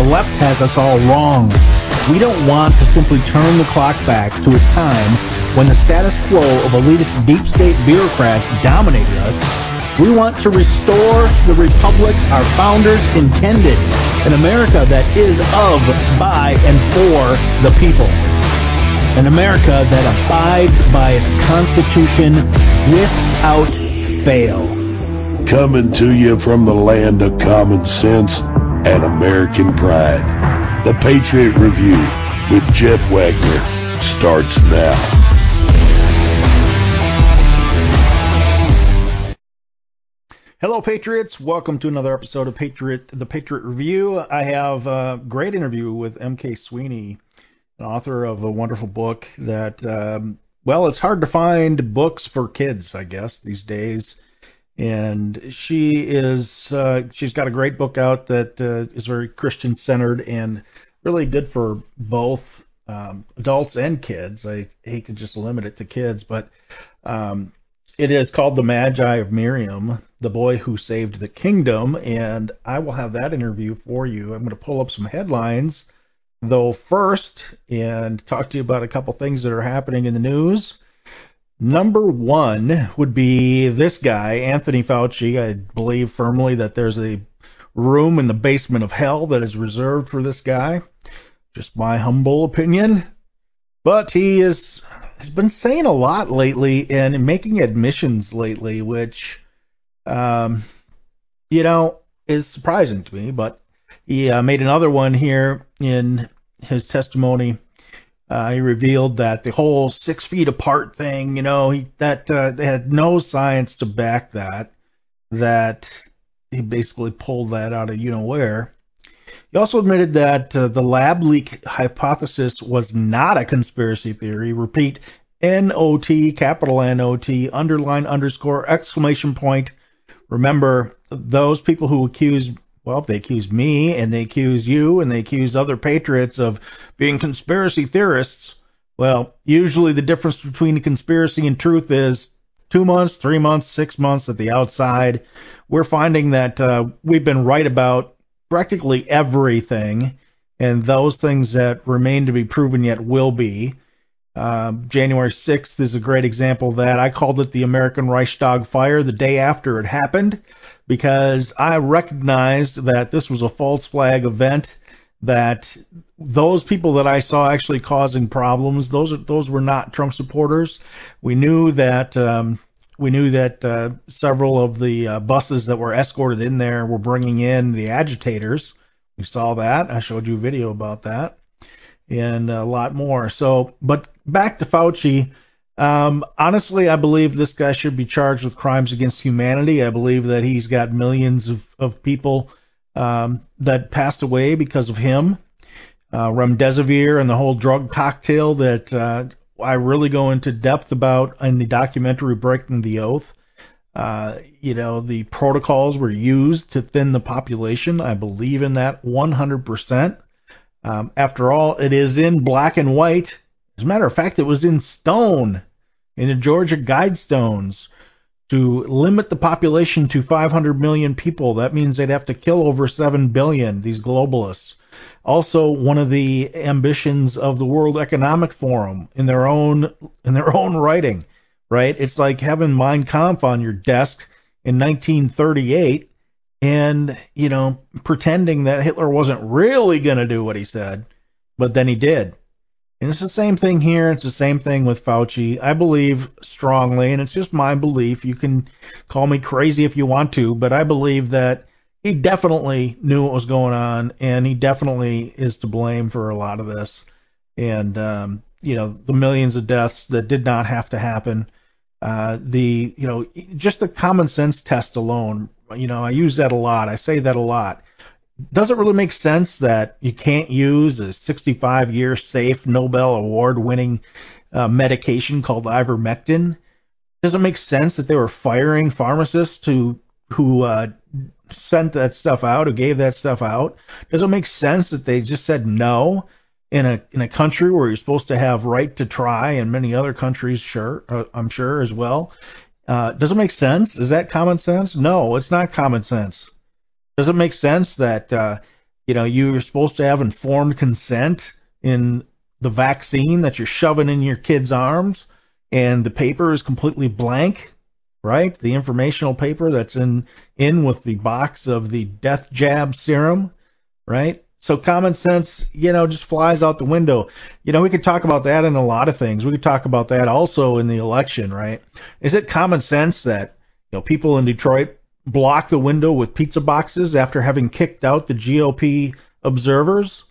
The left has us all wrong. We don't want to simply turn the clock back to a time when the status quo of elitist deep state bureaucrats dominated us. We want to restore the republic our founders intended, an America that is of, by, and for the people. An America that abides by its Constitution without fail. Coming to you from the land of common sense and American pride. The Patriot Review with Jeff Wagner starts now. Hello, Patriots. Welcome to another episode of Patriot, the Patriot Review. I have a great interview with M.K. Sweeney, an author of a wonderful book that, um, well, it's hard to find books for kids, I guess, these days. And she is, uh, she's got a great book out that uh, is very Christian centered and really good for both um, adults and kids. I hate to just limit it to kids, but um, it is called The Magi of Miriam, the boy who saved the kingdom. And I will have that interview for you. I'm going to pull up some headlines though first and talk to you about a couple things that are happening in the news. Number one would be this guy, Anthony Fauci. I believe firmly that there's a room in the basement of hell that is reserved for this guy. Just my humble opinion. But he is has been saying a lot lately and making admissions lately, which um, you know is surprising to me. But he uh, made another one here in his testimony. Uh, he revealed that the whole six feet apart thing, you know, he, that uh, they had no science to back that. That he basically pulled that out of you know where. He also admitted that uh, the lab leak hypothesis was not a conspiracy theory. Repeat, N-O-T, capital N-O-T, underline, underscore, exclamation point. Remember, those people who accuse, well, if they accuse me and they accuse you and they accuse other patriots of being conspiracy theorists, well, usually the difference between a conspiracy and truth is two months, three months, six months at the outside. We're finding that uh, we've been right about practically everything, and those things that remain to be proven yet will be. Uh, January 6th is a great example of that. I called it the American Reichstag fire the day after it happened because I recognized that this was a false flag event. That those people that I saw actually causing problems, those those were not Trump supporters. We knew that um, we knew that uh, several of the uh, buses that were escorted in there were bringing in the agitators. We saw that. I showed you a video about that and a lot more. So, but back to Fauci. Um, honestly, I believe this guy should be charged with crimes against humanity. I believe that he's got millions of, of people um, that passed away because of him. Uh, remdesivir and the whole drug cocktail that uh, I really go into depth about in the documentary Breaking the Oath. Uh, you know, the protocols were used to thin the population. I believe in that 100%. Um, after all, it is in black and white. As a matter of fact, it was in stone in the Georgia Guidestones to limit the population to 500 million people. That means they'd have to kill over 7 billion, these globalists. Also, one of the ambitions of the World Economic Forum in their own in their own writing, right? It's like having Mein Kampf on your desk in 1938 and, you know, pretending that Hitler wasn't really going to do what he said, but then he did. And it's the same thing here. It's the same thing with Fauci. I believe strongly, and it's just my belief. You can call me crazy if you want to, but I believe that he definitely knew what was going on, and he definitely is to blame for a lot of this. And, um, you know, the millions of deaths that did not have to happen. Uh, the, you know, just the common sense test alone you know, I use that a lot. I say that a lot. Does it really make sense that you can't use a 65 year safe Nobel Award winning uh, medication called ivermectin? Does it make sense that they were firing pharmacists who who uh, sent that stuff out, who gave that stuff out? Does it make sense that they just said no in a in a country where you're supposed to have right to try, and many other countries, sure, uh, I'm sure as well. Uh, does it make sense? Is that common sense? No, it's not common sense. Does it make sense that uh, you know, you're supposed to have informed consent in the vaccine that you're shoving in your kid's arms, and the paper is completely blank, right? The informational paper that's in in with the box of the death jab serum, right? So common sense, you know, just flies out the window. You know, we could talk about that in a lot of things. We could talk about that also in the election, right? Is it common sense that, you know, people in Detroit block the window with pizza boxes after having kicked out the GOP observers?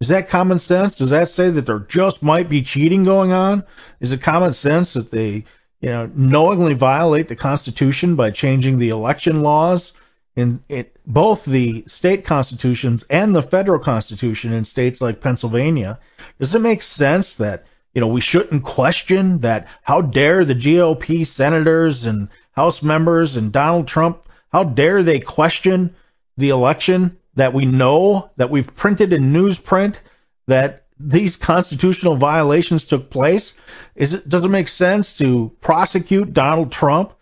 Is that common sense? Does that say that there just might be cheating going on? Is it common sense that they, you know, knowingly violate the Constitution by changing the election laws? in it, both the state constitutions and the federal constitution in states like Pennsylvania, does it make sense that you know we shouldn't question that? How dare the GOP senators and House members and Donald Trump? How dare they question the election that we know that we've printed in newsprint that these constitutional violations took place? Is it does it make sense to prosecute Donald Trump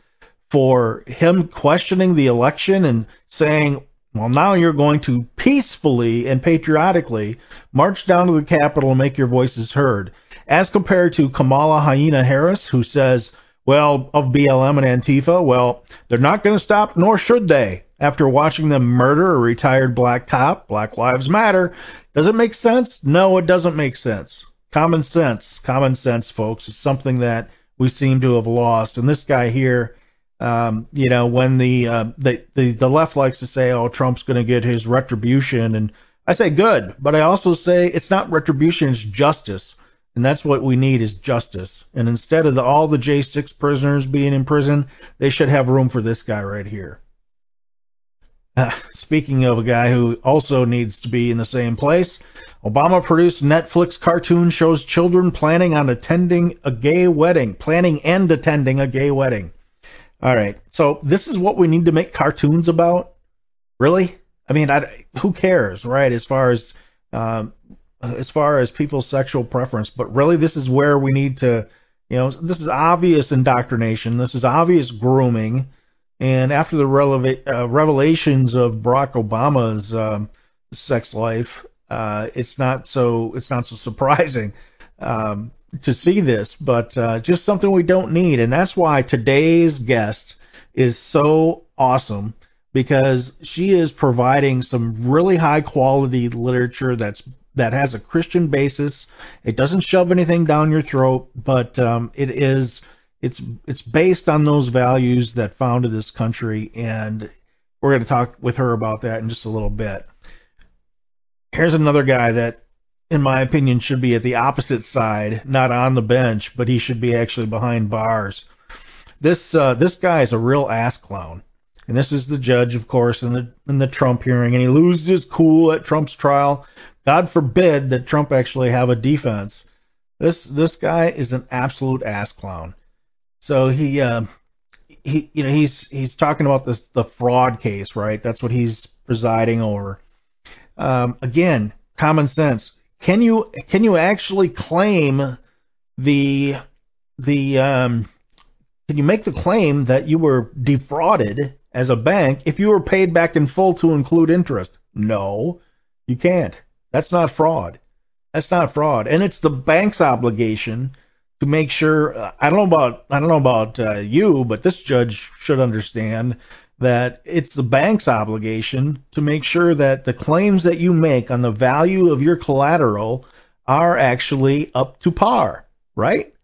for him questioning the election and saying, well, now you're going to peacefully and patriotically march down to the Capitol and make your voices heard, as compared to Kamala Hyena Harris, who says, well, of BLM and Antifa, well, they're not going to stop, nor should they, after watching them murder a retired black cop. Black Lives Matter. Does it make sense? No, it doesn't make sense. Common sense, common sense, folks, is something that we seem to have lost. And this guy here, um, you know, when the, uh, the, the the left likes to say, "Oh, Trump's going to get his retribution," and I say good, but I also say it's not retribution, it's justice, and that's what we need is justice. And instead of the, all the J6 prisoners being in prison, they should have room for this guy right here. Uh, speaking of a guy who also needs to be in the same place, Obama produced Netflix cartoon shows children planning on attending a gay wedding, planning and attending a gay wedding. All right. So this is what we need to make cartoons about. Really? I mean, I, who cares, right? As far as um, as far as people's sexual preference, but really, this is where we need to, you know, this is obvious indoctrination. This is obvious grooming. And after the releva- uh, revelations of Barack Obama's um, sex life, uh, it's not so it's not so surprising. Um, to see this, but uh, just something we don't need. And that's why today's guest is so awesome because she is providing some really high quality literature that's that has a Christian basis. It doesn't shove anything down your throat, but um, it is it's it's based on those values that founded this country, and we're going to talk with her about that in just a little bit. Here's another guy that in my opinion, should be at the opposite side, not on the bench, but he should be actually behind bars. This uh, this guy is a real ass clown, and this is the judge, of course, in the in the Trump hearing, and he loses his cool at Trump's trial. God forbid that Trump actually have a defense. This this guy is an absolute ass clown. So he uh, he you know he's he's talking about this the fraud case, right? That's what he's presiding over. Um, again, common sense can you can you actually claim the the um, can you make the claim that you were defrauded as a bank if you were paid back in full to include interest? No, you can't. That's not fraud. That's not fraud, and it's the bank's obligation to make sure. I don't know about I don't know about uh, you, but this judge should understand that it's the bank's obligation to make sure that the claims that you make on the value of your collateral are actually up to par, right?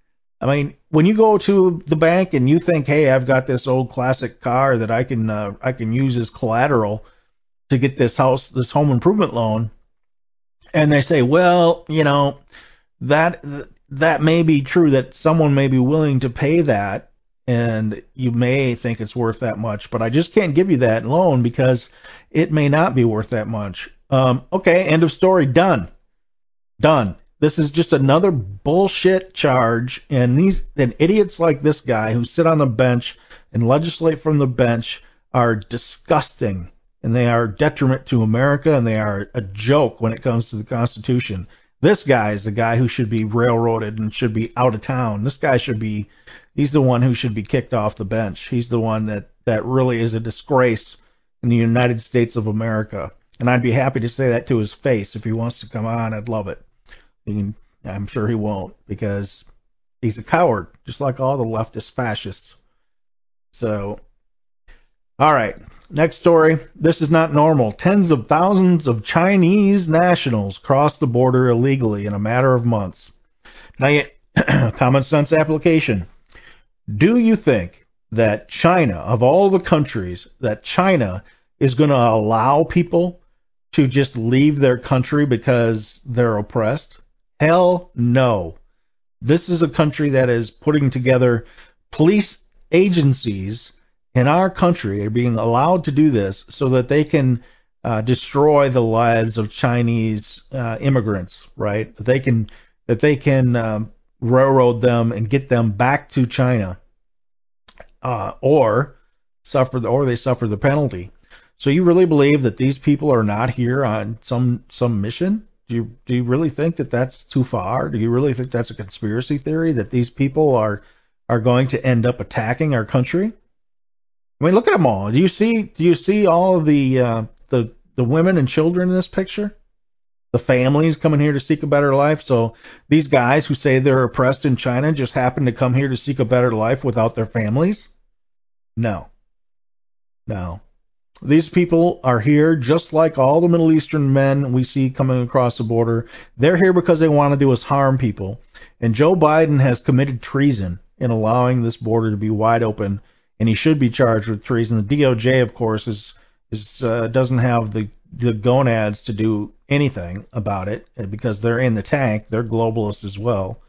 I mean, when you go to the bank and you think, "Hey, I've got this old classic car that I can uh, I can use as collateral to get this house this home improvement loan," and they say, "Well, you know, that that may be true that someone may be willing to pay that and you may think it's worth that much, but I just can't give you that loan because it may not be worth that much. Um, okay, end of story. Done. Done. This is just another bullshit charge, and these and idiots like this guy who sit on the bench and legislate from the bench are disgusting, and they are detriment to America, and they are a joke when it comes to the Constitution. This guy is the guy who should be railroaded and should be out of town. This guy should be he's the one who should be kicked off the bench. He's the one that that really is a disgrace in the United States of America. And I'd be happy to say that to his face if he wants to come on. I'd love it. I'm sure he won't because he's a coward, just like all the leftist fascists. So, all right, next story. This is not normal. Tens of thousands of Chinese nationals crossed the border illegally in a matter of months. Now, common sense application. Do you think that China, of all the countries, that China is going to allow people to just leave their country because they're oppressed? Hell no. This is a country that is putting together police agencies in our country are being allowed to do this so that they can uh, destroy the lives of Chinese uh, immigrants, right? That they can that they can um, railroad them and get them back to China, uh, or suffer the, or they suffer the penalty. So you really believe that these people are not here on some some mission? Do you do you really think that that's too far? Do you really think that's a conspiracy theory that these people are are going to end up attacking our country? I mean, look at them all. Do you see do you see all of the uh, the the women and children in this picture? The families coming here to seek a better life. So these guys who say they're oppressed in China just happen to come here to seek a better life without their families? No. No. These people are here just like all the Middle Eastern men we see coming across the border. They're here because they want to do us harm people. And Joe Biden has committed treason in allowing this border to be wide open, and he should be charged with treason. The DOJ, of course, is is uh, doesn't have the the gonads to do anything about it because they're in the tank. They're globalists as well.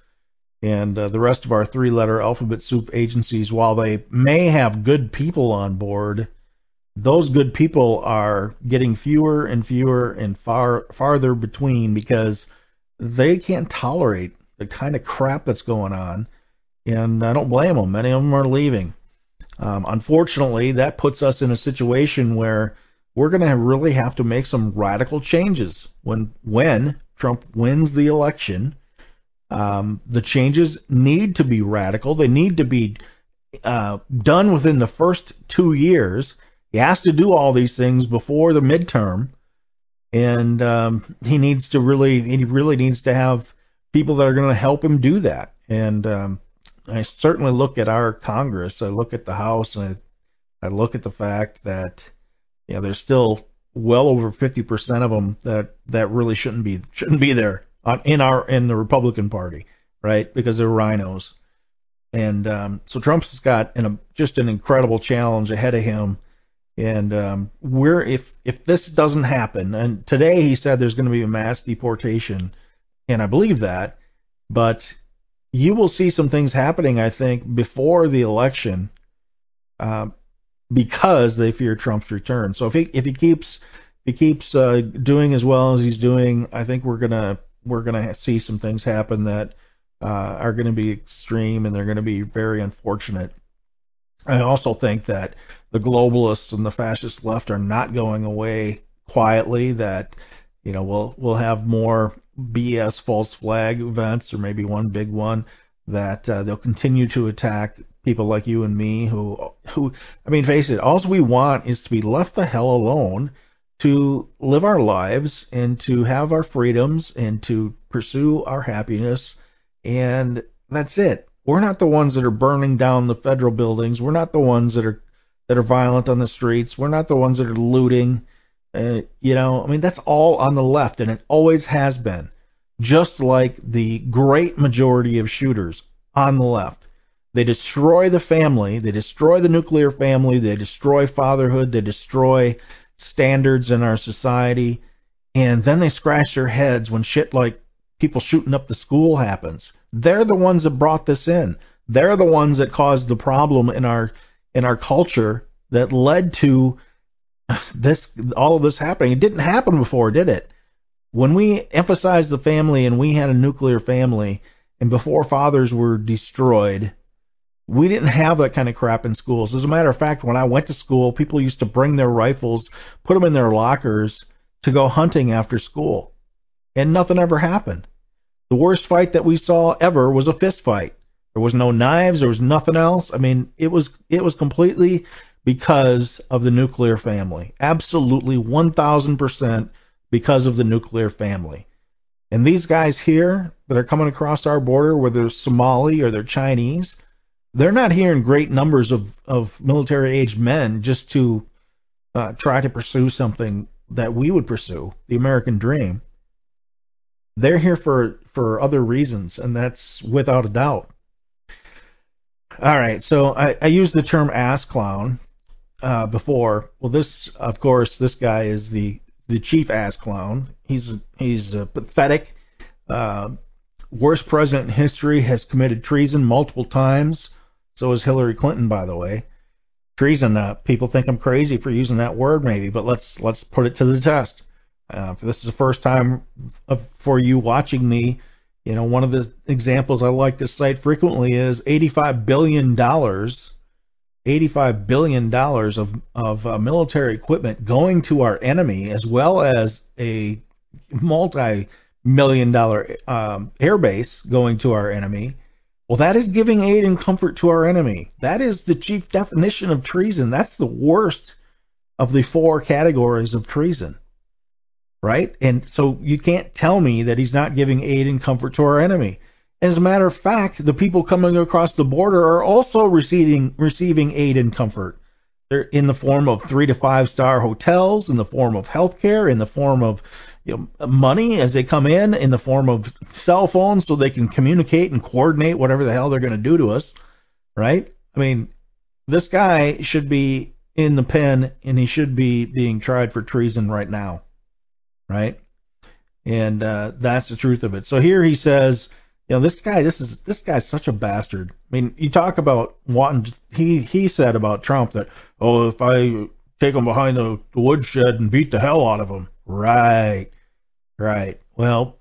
And uh, the rest of our three-letter alphabet soup agencies, while they may have good people on board, those good people are getting fewer and fewer and far farther between because they can't tolerate the kind of crap that's going on. And I don't blame them. Many of them are leaving. Um, unfortunately, that puts us in a situation where we're going to really have to make some radical changes when when Trump wins the election. Um, the changes need to be radical. They need to be uh, done within the first two years he has to do all these things before the midterm, and um, he needs to really he really needs to have people that are going to help him do that. And um, I certainly look at our Congress. I look at the House, and I, I look at the fact that you know there's still well over 50% of them that that really shouldn't be shouldn't be there on, in our in the Republican Party, right? Because they're RINOs, And um, so Trump's got an, just an incredible challenge ahead of him and um, we're if if this doesn't happen, and today he said there's going to be a mass deportation, and I believe that, but you will see some things happening, I think, before the election, uh, because they fear Trump's return. So if he if he keeps if he keeps uh, doing as well as he's doing, I think we're gonna we're gonna see some things happen that uh, are going to be extreme and they're going to be very unfortunate. I also think that the globalists and the fascist left are not going away quietly. That you know we'll we'll have more BS false flag events or maybe one big one that uh, they'll continue to attack people like you and me who who I mean face it all we want is to be left the hell alone to live our lives and to have our freedoms and to pursue our happiness and that's it. We're not the ones that are burning down the federal buildings. We're not the ones that are that are violent on the streets. We're not the ones that are looting. Uh, you know, I mean, that's all on the left, and it always has been. Just like the great majority of shooters on the left. They destroy the family, they destroy the nuclear family, they destroy fatherhood, they destroy standards in our society, and then they scratch their heads when shit like people shooting up the school happens. They're the ones that brought this in. They're the ones that caused the problem in our in our culture that led to this all of this happening. It didn't happen before, did it? When we emphasized the family and we had a nuclear family and before fathers were destroyed, we didn't have that kind of crap in schools. As a matter of fact, when I went to school, people used to bring their rifles, put them in their lockers to go hunting after school. And nothing ever happened. The worst fight that we saw ever was a fist fight. There was no knives. There was nothing else. I mean, it was it was completely because of the nuclear family. Absolutely 1000% because of the nuclear family. And these guys here that are coming across our border, whether they're Somali or they're Chinese, they're not here in great numbers of, of military aged men just to uh, try to pursue something that we would pursue, the American dream. They're here for, for other reasons, and that's without a doubt. All right, so I, I used the term ass clown uh, before. Well, this, of course, this guy is the the chief ass clown. He's he's pathetic. Uh, worst president in history has committed treason multiple times. So is Hillary Clinton, by the way. Treason. Uh, people think I'm crazy for using that word, maybe, but let's let's put it to the test. Uh, this is the first time for you watching me, you know one of the examples I like to cite frequently is 85 billion dollars 85 billion dollars of of uh, military equipment going to our enemy, as well as a multi-million dollar um, airbase going to our enemy. Well, that is giving aid and comfort to our enemy. That is the chief definition of treason. That's the worst of the four categories of treason. Right? And so you can't tell me that he's not giving aid and comfort to our enemy. As a matter of fact, the people coming across the border are also receiving receiving aid and comfort. They're in the form of three to five star hotels, in the form of health care, in the form of you know, money as they come in, in the form of cell phones so they can communicate and coordinate whatever the hell they're going to do to us. Right? I mean, this guy should be in the pen and he should be being tried for treason right now. Right? And uh, that's the truth of it. So here he says you know, this guy, this is this guy's such a bastard. I mean, you talk about wanting. He he said about Trump that oh, if I take him behind the, the woodshed and beat the hell out of him, right, right. Well,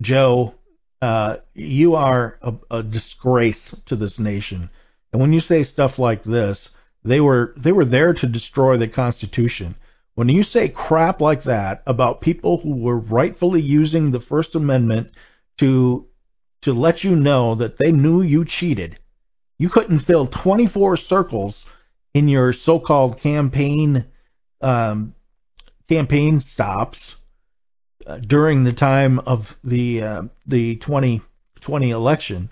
Joe, uh, you are a, a disgrace to this nation. And when you say stuff like this, they were they were there to destroy the Constitution. When you say crap like that about people who were rightfully using the First Amendment to to let you know that they knew you cheated. You couldn't fill 24 circles in your so-called campaign um, campaign stops uh, during the time of the uh, the 2020 election.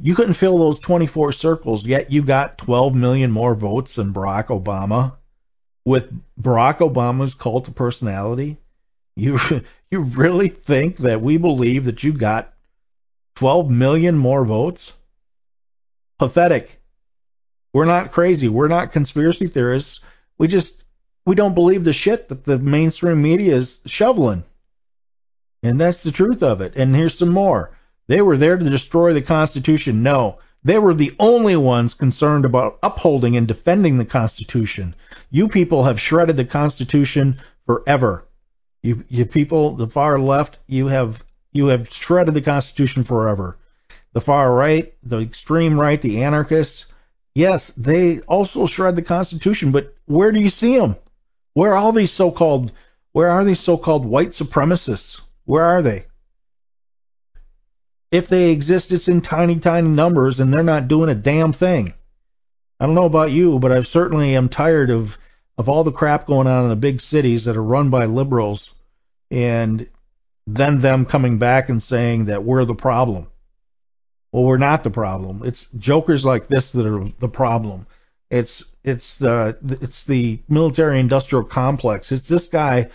You couldn't fill those 24 circles, yet you got 12 million more votes than Barack Obama. With Barack Obama's cult of personality, you you really think that we believe that you got 12 million more votes? Pathetic. We're not crazy. We're not conspiracy theorists. We just we don't believe the shit that the mainstream media is shoveling. And that's the truth of it. And here's some more. They were there to destroy the Constitution. No, they were the only ones concerned about upholding and defending the Constitution. You people have shredded the Constitution forever. You, you people, the far left, you have you have shredded the Constitution forever. The far right, the extreme right, the anarchists, yes, they also shred the Constitution, but where do you see them? Where are all these so-called where are these so-called white supremacists? Where are they? If they exist, it's in tiny, tiny numbers, and they're not doing a damn thing. I don't know about you, but I certainly am tired of of all the crap going on in the big cities that are run by liberals, and then them coming back and saying that we're the problem. Well, we're not the problem. It's jokers like this that are the problem. It's it's the it's the military industrial complex. It's this guy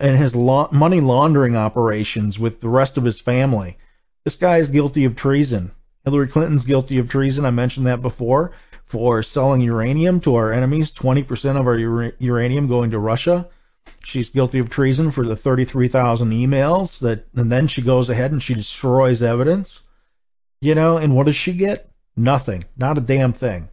and his la- money laundering operations with the rest of his family. This guy is guilty of treason. Hillary Clinton's guilty of treason. I mentioned that before for selling uranium to our enemies. 20% of our uranium going to Russia. She's guilty of treason for the 33,000 emails that, and then she goes ahead and she destroys evidence. You know, and what does she get? Nothing. Not a damn thing.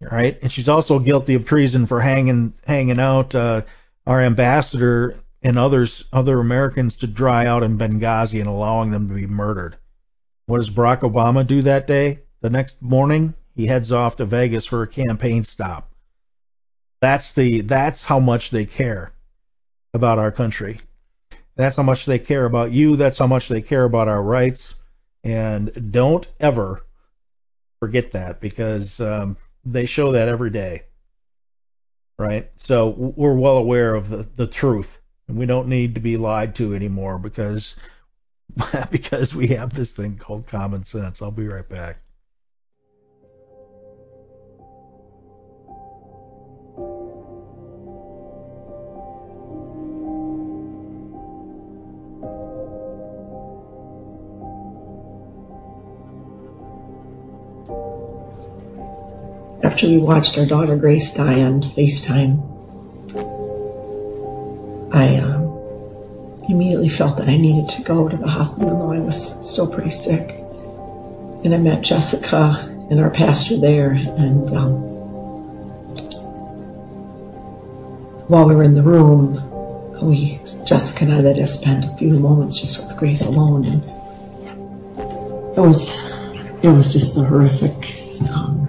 Right? And she's also guilty of treason for hanging hanging out uh, our ambassador and others other Americans to dry out in Benghazi and allowing them to be murdered. What does Barack Obama do that day? The next morning, he heads off to Vegas for a campaign stop. That's the that's how much they care about our country. That's how much they care about you. That's how much they care about our rights. And don't ever forget that because um, they show that every day. right? So we're well aware of the, the truth, and we don't need to be lied to anymore because because we have this thing called common sense. I'll be right back. After we watched our daughter Grace die on FaceTime, I um, immediately felt that I needed to go to the hospital, though I was still pretty sick. And I met Jessica and our pastor there, and um, while we were in the room, we Jessica and I that just spent a few moments just with Grace alone, and it was it was just a horrific um,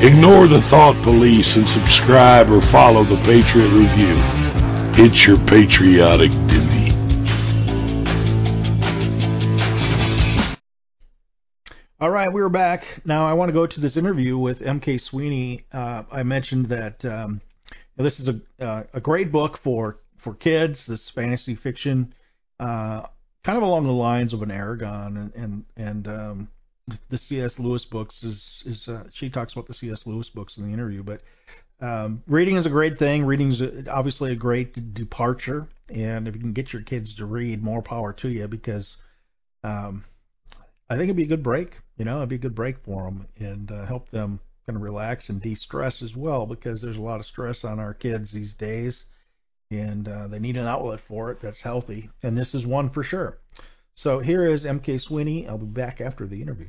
Ignore the thought police and subscribe or follow the Patriot Review. It's your patriotic duty. All right, we're back. Now I want to go to this interview with M.K. Sweeney. Uh, I mentioned that um, this is a uh, a great book for for kids. This fantasy fiction, uh, kind of along the lines of an Eragon and and and um, the C.S. Lewis books is is uh, she talks about the C.S. Lewis books in the interview, but um, reading is a great thing. Reading is obviously a great departure, and if you can get your kids to read, more power to you because um, I think it'd be a good break. You know, it'd be a good break for them and uh, help them kind of relax and de-stress as well because there's a lot of stress on our kids these days, and uh, they need an outlet for it that's healthy, and this is one for sure. So here is MK Sweeney. I'll be back after the interview.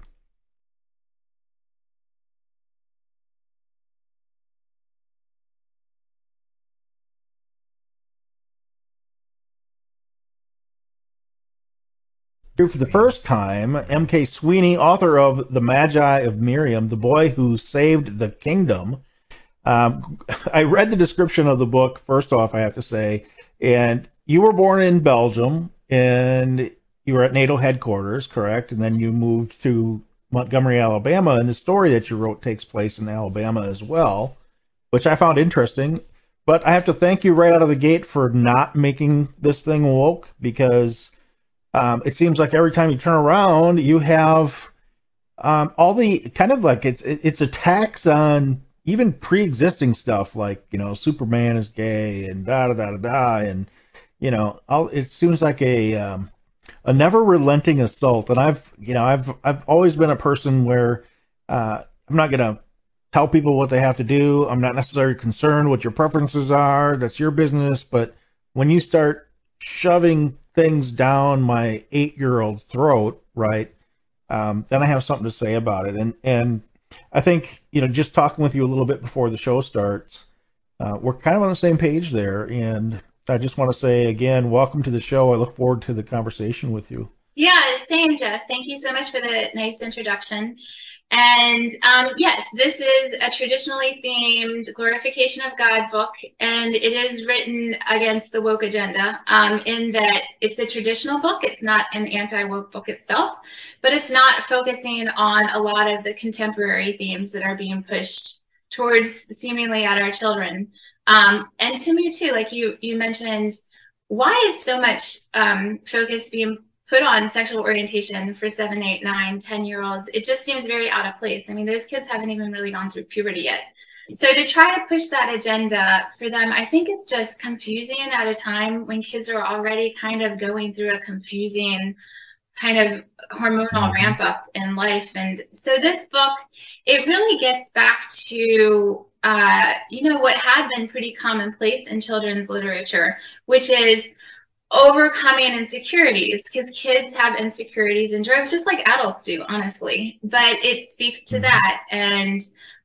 Here for the first time, M.K. Sweeney, author of The Magi of Miriam, The Boy Who Saved the Kingdom. Um, I read the description of the book, first off, I have to say, and you were born in Belgium, and you were at NATO headquarters, correct? And then you moved to Montgomery, Alabama, and the story that you wrote takes place in Alabama as well, which I found interesting. But I have to thank you right out of the gate for not making this thing woke because um, it seems like every time you turn around, you have um, all the kind of like it's it's attacks on even pre-existing stuff like you know Superman is gay and da da da da and you know all, it seems like a um, a never relenting assault. And I've you know I've I've always been a person where uh, I'm not gonna tell people what they have to do. I'm not necessarily concerned what your preferences are. That's your business. But when you start shoving things down my eight year old's throat, right? Um, then I have something to say about it. And and I think you know just talking with you a little bit before the show starts, uh, we're kind of on the same page there. And I just want to say again, welcome to the show. I look forward to the conversation with you. Yeah, same, Jeff. Thank you so much for the nice introduction. And um, yes, this is a traditionally themed glorification of God book, and it is written against the woke agenda um, in that it's a traditional book. It's not an anti woke book itself, but it's not focusing on a lot of the contemporary themes that are being pushed towards seemingly at our children. Um, and to me, too, like you, you mentioned, why is so much um, focus being put on sexual orientation for seven, eight, nine, ten year olds, it just seems very out of place. I mean, those kids haven't even really gone through puberty yet. So to try to push that agenda for them, I think it's just confusing at a time when kids are already kind of going through a confusing kind of hormonal mm-hmm. ramp up in life. And so this book, it really gets back to, uh, you know, what had been pretty commonplace in children's literature, which is overcoming insecurities because kids have insecurities and drives just like adults do, honestly. But it speaks to mm-hmm. that. And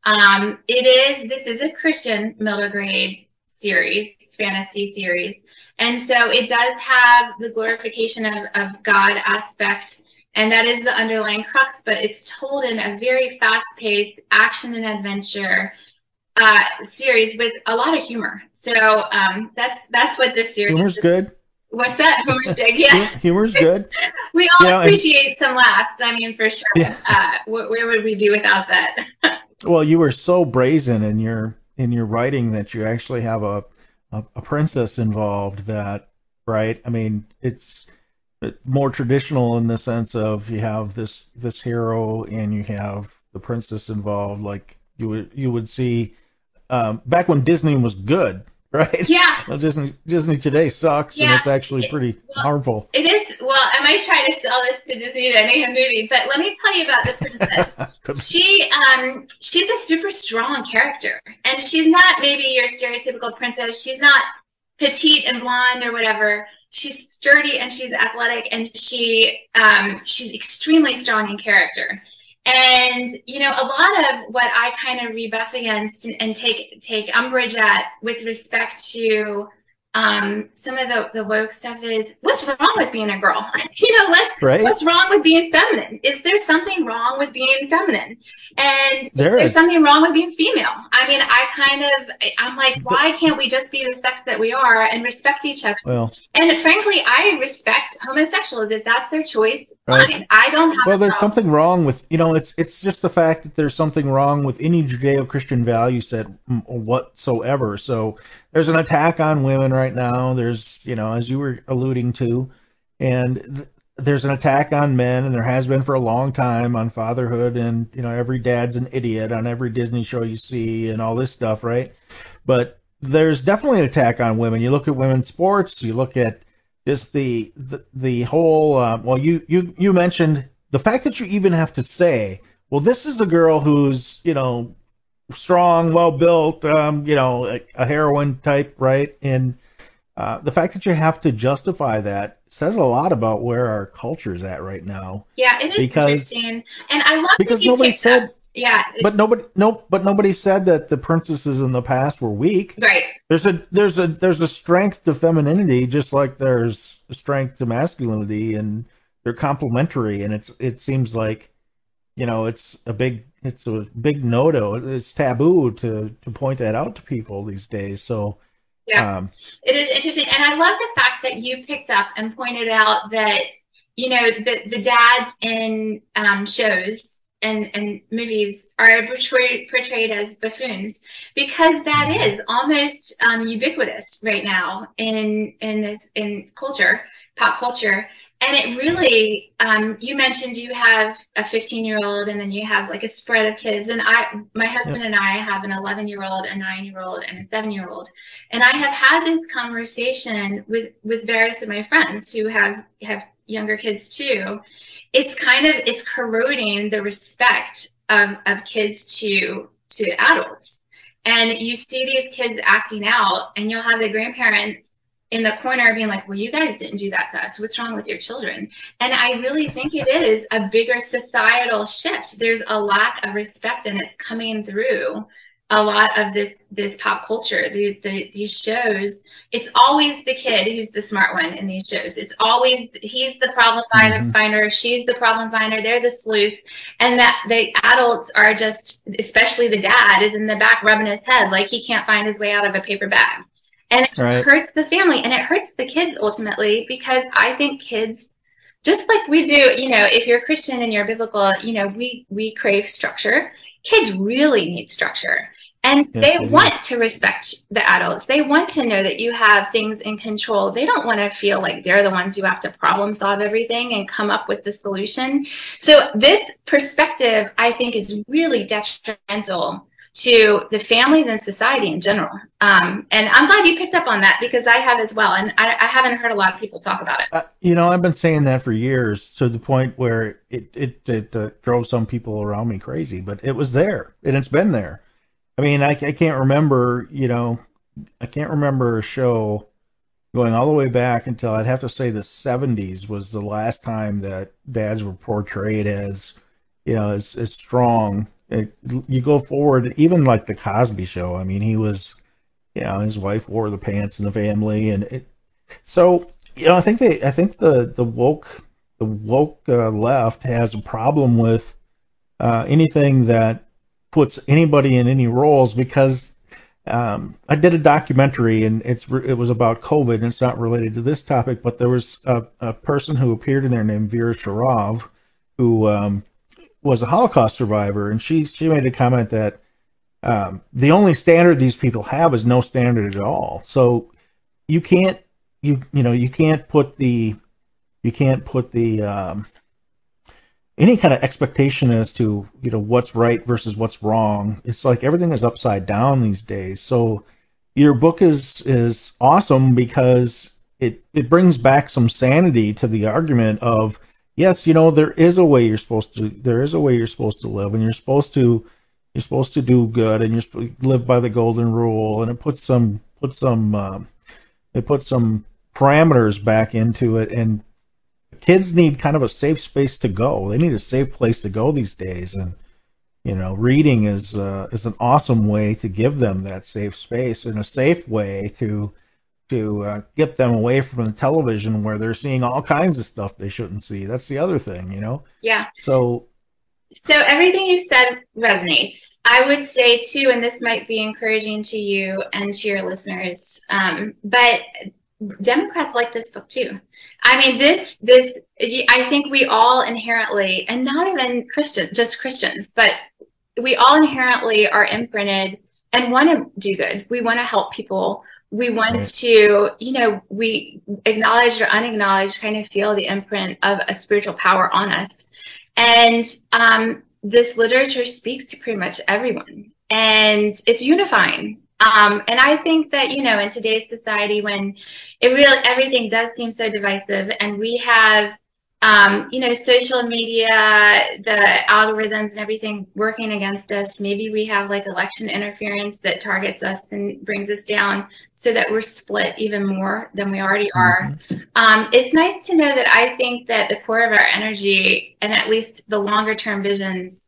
um, it is, this is a Christian middle grade series, fantasy series. And so it does have the glorification of, of God aspect. And that is the underlying crux, but it's told in a very fast paced action and adventure uh, series with a lot of humor. So um, that's that's what this series Humor's is. good. What's that? Humor's good. Yeah. Humor's good. we all you know, appreciate and, some laughs. I mean, for sure. Yeah. Uh, wh- where would we be without that? well, you were so brazen in your in your writing that you actually have a, a a, princess involved. That right? I mean, it's more traditional in the sense of you have this this hero and you have the princess involved. Like you would you would see um, back when Disney was good right? Yeah. Well, Disney Disney today sucks, yeah. and it's actually pretty well, harmful. It is. Well, I might try to sell this to Disney to make a movie, but let me tell you about the princess. she um she's a super strong character, and she's not maybe your stereotypical princess. She's not petite and blonde or whatever. She's sturdy and she's athletic, and she um she's extremely strong in character. And you know, a lot of what I kind of rebuff against and, and take take umbrage at with respect to um, some of the, the woke stuff is what's wrong with being a girl? you know, let's right. what's wrong with being feminine? Is there something wrong with being feminine? And there is something wrong with being female. I mean, I kind of I'm like, why can't we just be the sex that we are and respect each other? Well, and frankly, I respect homosexuals if that's their choice. Right. Fine. I don't have. Well, there's something wrong with you know, it's it's just the fact that there's something wrong with any Judeo-Christian value set whatsoever. So there's an attack on women right now. There's, you know, as you were alluding to, and th- there's an attack on men, and there has been for a long time on fatherhood, and you know, every dad's an idiot on every Disney show you see, and all this stuff, right? But there's definitely an attack on women. You look at women's sports, you look at just the the, the whole. Uh, well, you you you mentioned the fact that you even have to say, well, this is a girl who's you know strong, well built, um, you know, a, a heroine type, right? And uh, the fact that you have to justify that says a lot about where our culture is at right now. Yeah, it is because, interesting, and I love because nobody said. Up. Yeah. But nobody no but nobody said that the princesses in the past were weak. Right. There's a there's a there's a strength to femininity just like there's a strength to masculinity and they're complementary and it's it seems like you know, it's a big it's a big no-no. It's taboo to to point that out to people these days. So yeah, um, it is interesting, and I love the fact that you picked up and pointed out that you know the the dads in um, shows and and movies are portrayed portrayed as buffoons because that mm-hmm. almost um, ubiquitous right now in in this in culture, pop culture. And it really, um, you mentioned you have a 15 year old and then you have like a spread of kids. And I, my husband yep. and I have an 11 year old, a nine year old, and a seven year old. And I have had this conversation with, with various of my friends who have, have younger kids too. It's kind of, it's corroding the respect of, of kids to, to adults. And you see these kids acting out and you'll have the grandparents in the corner being like, well, you guys didn't do that to us. What's wrong with your children? And I really think it is a bigger societal shift. There's a lack of respect and it's coming through a lot of this this pop culture the, the, these shows it's always the kid who's the smart one in these shows it's always he's the problem mm-hmm. finder she's the problem finder they're the sleuth and that the adults are just especially the dad is in the back rubbing his head like he can't find his way out of a paper bag and it right. hurts the family and it hurts the kids ultimately because I think kids, just like we do, you know, if you're a Christian and you're biblical, you know, we, we crave structure. Kids really need structure. And yes, they, they want to respect the adults. They want to know that you have things in control. They don't want to feel like they're the ones who have to problem solve everything and come up with the solution. So this perspective, I think, is really detrimental to the families and society in general. Um, and I'm glad you picked up on that because I have as well, and I, I haven't heard a lot of people talk about it. Uh, you know, I've been saying that for years to the point where it it, it uh, drove some people around me crazy, but it was there and it's been there. I mean, I, I can't remember, you know, I can't remember a show going all the way back until I'd have to say the 70s was the last time that dads were portrayed as, you know, as, as strong it, you go forward, even like the Cosby Show. I mean, he was, you know, his wife wore the pants in the family, and it, so you know, I think they, I think the the woke the woke uh, left has a problem with uh, anything that puts anybody in any roles because um, I did a documentary and it's it was about COVID and it's not related to this topic, but there was a, a person who appeared in there named Vera Sharav who um, was a Holocaust survivor, and she she made a comment that um, the only standard these people have is no standard at all. So you can't you you know you can't put the you can't put the um, any kind of expectation as to you know what's right versus what's wrong. It's like everything is upside down these days. So your book is is awesome because it it brings back some sanity to the argument of yes, you know, there is a way you're supposed to there is a way you're supposed to live, and you're supposed to you're supposed to do good, and you're live by the golden rule, and it puts some put some um, it puts some parameters back into it, and kids need kind of a safe space to go. They need a safe place to go these days, and you know, reading is uh, is an awesome way to give them that safe space and a safe way to to uh, get them away from the television where they're seeing all kinds of stuff they shouldn't see. That's the other thing, you know. Yeah. So. So everything you said resonates. I would say too, and this might be encouraging to you and to your listeners, um, but Democrats like this book too. I mean, this this I think we all inherently, and not even Christian, just Christians, but we all inherently are imprinted and want to do good. We want to help people we want to, you know, we acknowledge or unacknowledged kind of feel the imprint of a spiritual power on us. And um, this literature speaks to pretty much everyone, and it's unifying. Um, and I think that, you know, in today's society, when it really everything does seem so divisive, and we have um, you know, social media, the algorithms and everything working against us. Maybe we have like election interference that targets us and brings us down so that we're split even more than we already are. Mm-hmm. Um, it's nice to know that I think that the core of our energy and at least the longer term visions,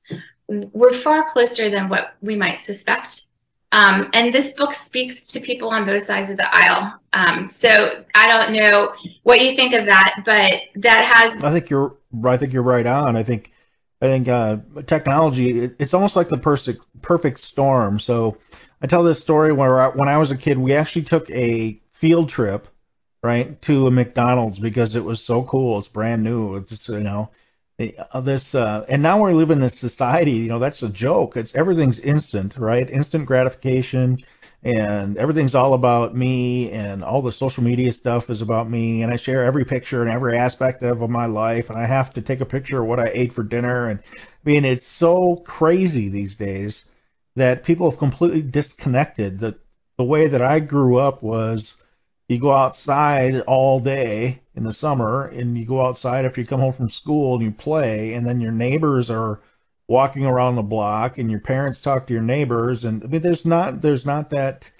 we're far closer than what we might suspect. Um, and this book speaks to people on both sides of the aisle. Um, so I don't know what you think of that, but that has. I think you're. I think you're right on. I think. I think uh, technology. It, it's almost like the perfect perfect storm. So I tell this story where I, when I was a kid, we actually took a field trip, right, to a McDonald's because it was so cool. It's brand new. It's you know this uh, and now we live in this society you know that's a joke. It's everything's instant right? Instant gratification and everything's all about me and all the social media stuff is about me and I share every picture and every aspect of my life and I have to take a picture of what I ate for dinner and I mean it's so crazy these days that people have completely disconnected. The the way that I grew up was you go outside all day in the summer and you go outside after you come home from school and you play and then your neighbors are walking around the block and your parents talk to your neighbors and I mean there's not there's not that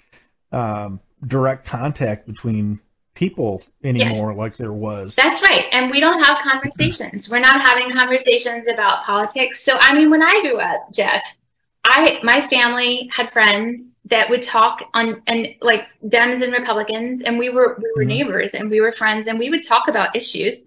um, direct contact between people anymore yes. like there was. That's right. And we don't have conversations. We're not having conversations about politics. So I mean when I grew up, Jeff, I my family had friends that would talk on and like Dems and Republicans, and we were we were mm-hmm. neighbors and we were friends, and we would talk about issues,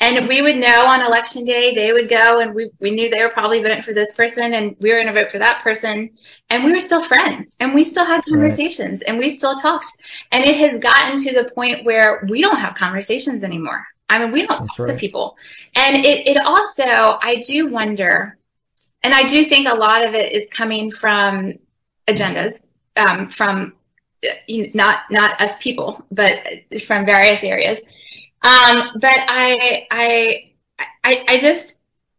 and we would know on election day they would go, and we we knew they were probably voting for this person, and we were going to vote for that person, and we were still friends, and we still had conversations, right. and we still talked, and it has gotten to the point where we don't have conversations anymore. I mean, we don't That's talk right. to people, and it it also I do wonder. And I do think a lot of it is coming from agendas from not not us people, but from various areas. Um, but I, I I I just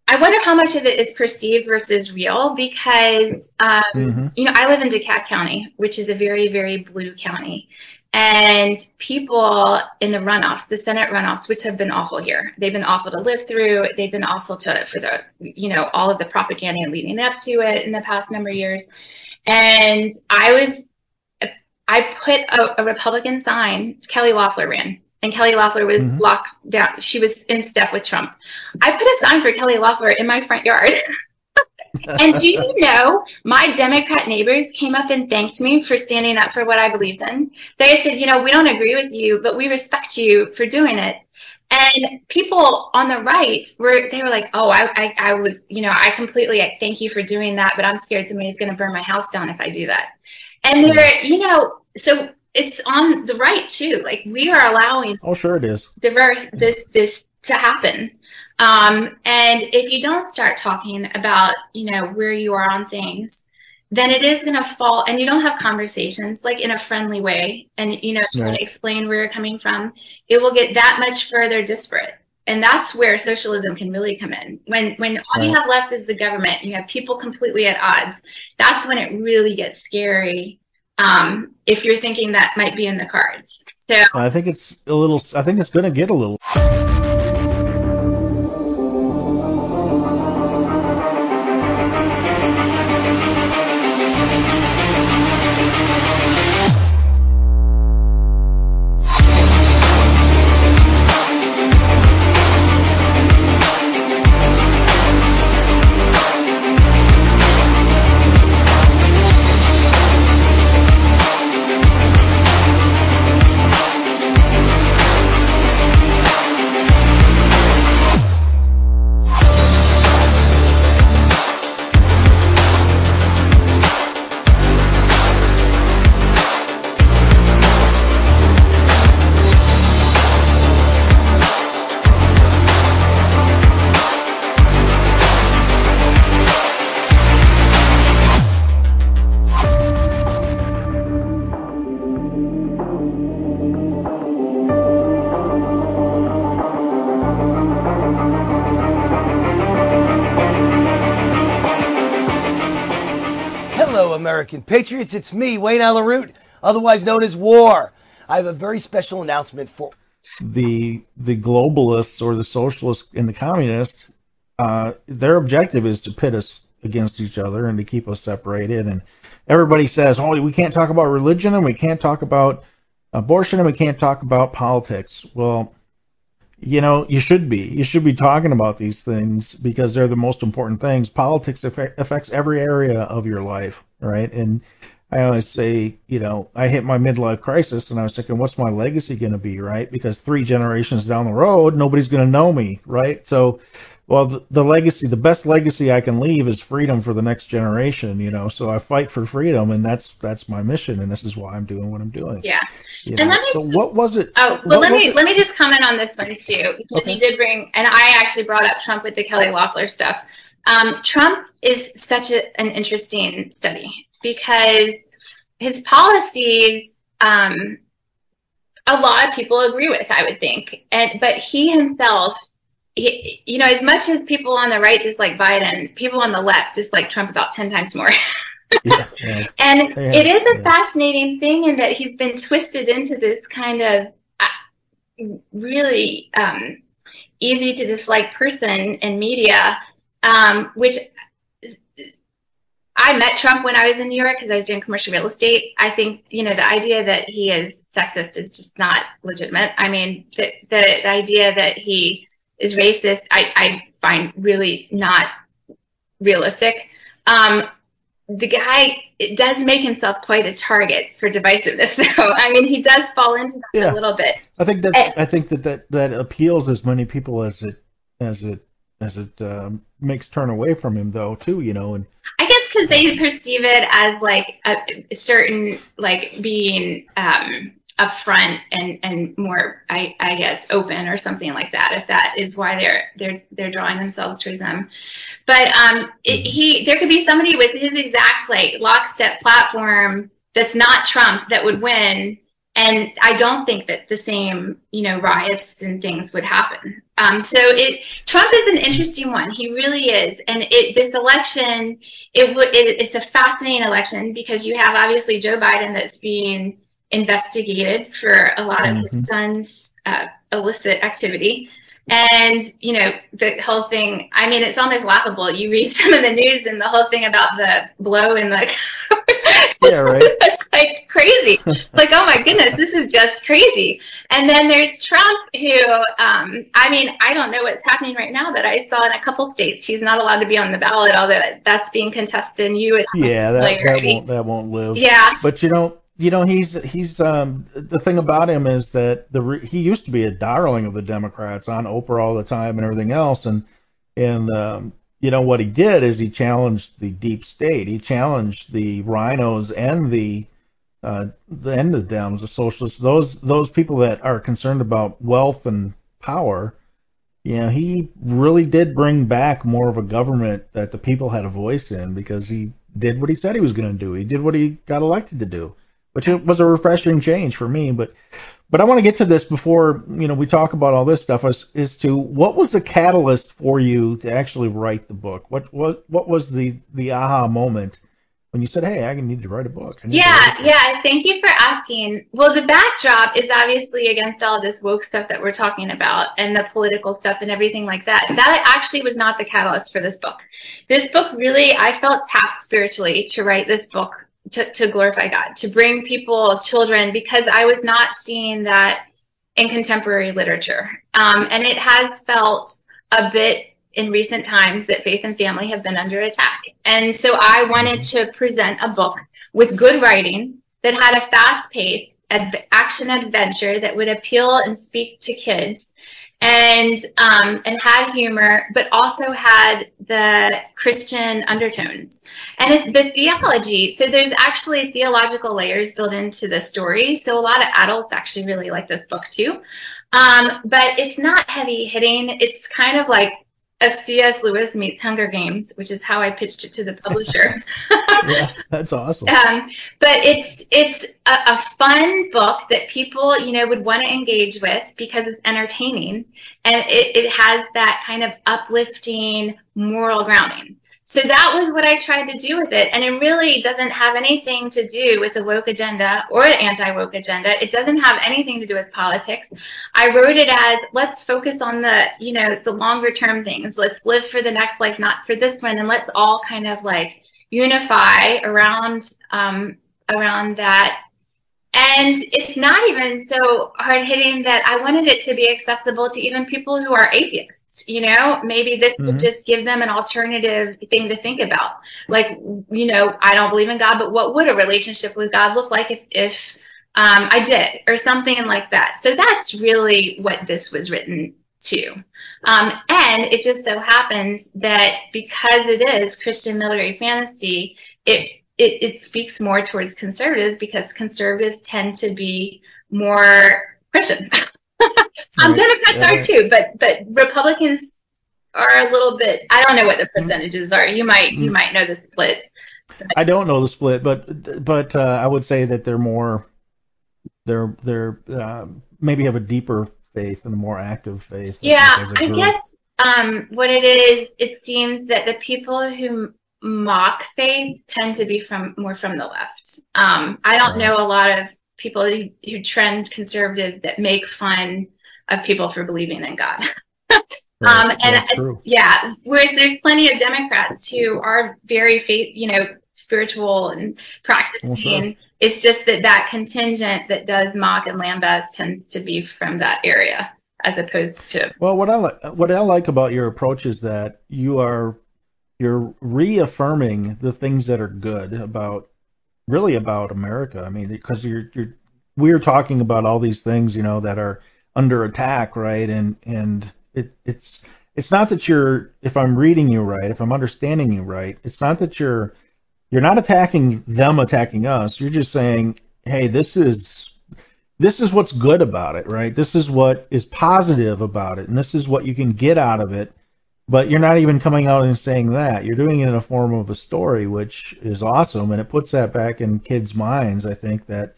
I wonder how much of it is perceived versus real because um, mm-hmm. you know I live in DeKalb County, which is a very very blue county, and people in the runoffs, the Senate runoffs, which have been awful here. They've been awful to live through. They've been awful to for the you know all of the propaganda leading up to it in the past number of years. And I was, I put a, a Republican sign, Kelly Loeffler ran, and Kelly Loeffler was mm-hmm. locked down. She was in step with Trump. I put a sign for Kelly Loeffler in my front yard. and do you know, my Democrat neighbors came up and thanked me for standing up for what I believed in. They said, you know, we don't agree with you, but we respect you for doing it. And people on the right were they were like, oh, I, I, I would, you know, I completely I thank you for doing that, but I'm scared somebody's going to burn my house down if I do that. And they're, you know, so it's on the right too. Like we are allowing. Oh, sure it is. Diverse this this to happen. Um, and if you don't start talking about, you know, where you are on things, then it is going to fall and you don't have conversations like in a friendly way and you know trying right. to explain where you're coming from it will get that much further disparate and that's where socialism can really come in when when all right. you have left is the government you have people completely at odds that's when it really gets scary um, if you're thinking that might be in the cards so i think it's a little i think it's going to get a little Patriots. It's me, Wayne Allyn Root, otherwise known as War. I have a very special announcement for the the globalists or the socialists and the communists. Uh, their objective is to pit us against each other and to keep us separated. And everybody says, "Oh, we can't talk about religion and we can't talk about abortion and we can't talk about politics." Well, you know, you should be. You should be talking about these things because they're the most important things. Politics affects every area of your life, right? And I always say, you know, I hit my midlife crisis and I was thinking, what's my legacy going to be, right? Because three generations down the road, nobody's going to know me, right? So well, the, the, legacy, the best legacy I can leave is freedom for the next generation, you know. So I fight for freedom, and that's that's my mission, and this is why I'm doing what I'm doing. Yeah. You and let me, so what was it? Oh, well, let me it? let me just comment on this one too, because okay. you did bring, and I actually brought up Trump with the Kelly Loeffler stuff. Um, Trump is such a, an interesting study because his policies, um, a lot of people agree with, I would think. And but he himself, he, you know, as much as people on the right dislike Biden, people on the left dislike Trump about ten times more. Yeah, yeah. And Yeah, it is a fascinating thing in that he's been twisted into this kind of uh, really um, easy to dislike person in media, um, which I met Trump when I was in New York because I was doing commercial real estate. I think, you know, the idea that he is sexist is just not legitimate. I mean, the, the, the idea that he is racist, I, I find really not realistic. Um, the guy it does make himself quite a target for divisiveness, though. I mean, he does fall into that Yeah. a little bit. I think that. I think that, that that appeals as many people as it as it as it um, makes turn away from him though too. You know, and I guess because they perceive it as like a, certain like being um, upfront and and more I, I guess open or something like that. If that is why they're they're they're drawing themselves towards them, but um, it, he there could be somebody with his exact like lockstep platform that's not Trump that would win. And I don't think that the same, you know, riots and things would happen. Um, so it, Trump is an interesting one. He really is. And it, this election, it, w- it it's a fascinating election because you have obviously Joe Biden that's being investigated for a lot of Mhm. his son's uh, illicit activity. And, you know, the whole thing, I mean, it's almost laughable. You read some of the news and the whole thing about the blow in the. Yeah, right. it's like crazy. like, oh my goodness, this is just crazy. And then there's Trump, who, um, I mean, I don't know what's happening right now, but I saw in a couple states he's not allowed to be on the ballot, although that's being contested. You would yeah, that that won't that won't live. Yeah. But you know, you know, he's he's um the thing about him is that the re- he used to be a darling of the Democrats on Oprah all the time and everything else, and and um, you know what he did is he challenged the deep state. He challenged the RINOs and the uh, the and the Dems, the socialists, those those people that are concerned about wealth and power. You know, he really did bring back more of a government that the people had a voice in because he did what he said he was going to do. He did what he got elected to do, which was a refreshing change for me. But but I want to get to this before you know we talk about all this stuff. Is, is to what was the catalyst for you to actually write the book? What what what was the the aha moment when you said, "Hey, I need to write a book"? I need to Yeah, a book." yeah. Thank you for asking. Well, the backdrop is obviously against all this woke stuff that we're talking about and the political stuff and everything like that. That actually was not the catalyst for this book. This book really, I felt tapped spiritually to write this book to, to glorify God, to bring people, children, because I was not seeing that in contemporary literature. Um, and it has felt a bit in recent times that faith and family have been under attack. And so I wanted to present a book with good writing that had a fast paced adv- action adventure that would appeal and speak to kids and um, and had humor, but also had the Christian undertones and it's the theology. So there's actually theological layers built into the story. So a lot of adults actually really like this book too. Um, but it's not heavy hitting. It's kind of like a C.S. Lewis meets Hunger Games, which is how I pitched it to the publisher. yeah, that's awesome. Um, but it's it's a, a fun book that people you know would want to engage with because it's entertaining and it, it has that kind of uplifting moral grounding. So that was what I tried to do with it, and it really doesn't have anything to do with the woke agenda or the anti-woke agenda. It doesn't have anything to do with politics. I wrote it as let's focus on the you know the longer term things. Let's live for the next life, not for this one, and let's all kind of like unify around um, around that. And it's not even so hard hitting that I wanted it to be accessible to even people who are atheists. You know, maybe this would Mhm. just give them an alternative thing to think about. Like, you know, I don't believe in God, but what would a relationship with God look like if, if um, I did, or something like that. So that's really what this was written to. Um, and it just so happens that because it is Christian military fantasy, it, it, it speaks more towards conservatives because conservatives tend to be more Christian. um, Right. Democrats Yeah. are too, but but Republicans are a little bit. I don't know what the percentages are. You might you Mm. might know the split. I don't know the split, but but uh, I would say that they're more they're they're uh, maybe have a deeper faith and a more active faith. Yeah, I guess um, what it is, it seems that the people who mock faith tend to be from more from the left. Um, I don't right. know a lot of people who, who trend conservative that make fun of people for believing in God. Right. Um, and yeah, whereas there's plenty of Democrats who are very faith, you know, spiritual and practicing. It's just that that contingent that does mock and lambast tends to be from that area as opposed to. Well, what I like, what I like about your approach is that you are, you're reaffirming the things that are good about, really about America. I mean, because you're, you're, we're talking about all these things, you know, that are under attack, right? And, and it, it's, it's not that you're, if I'm reading you right, if I'm understanding you right, it's not that you're you're not attacking them attacking us. You're just saying, hey, this is this is what's good about it, right? This is what is positive about it, and this is what you can get out of it. But you're not even coming out and saying that. You're doing it in a form of a story, which is awesome, and it puts that back in kids' minds. I think that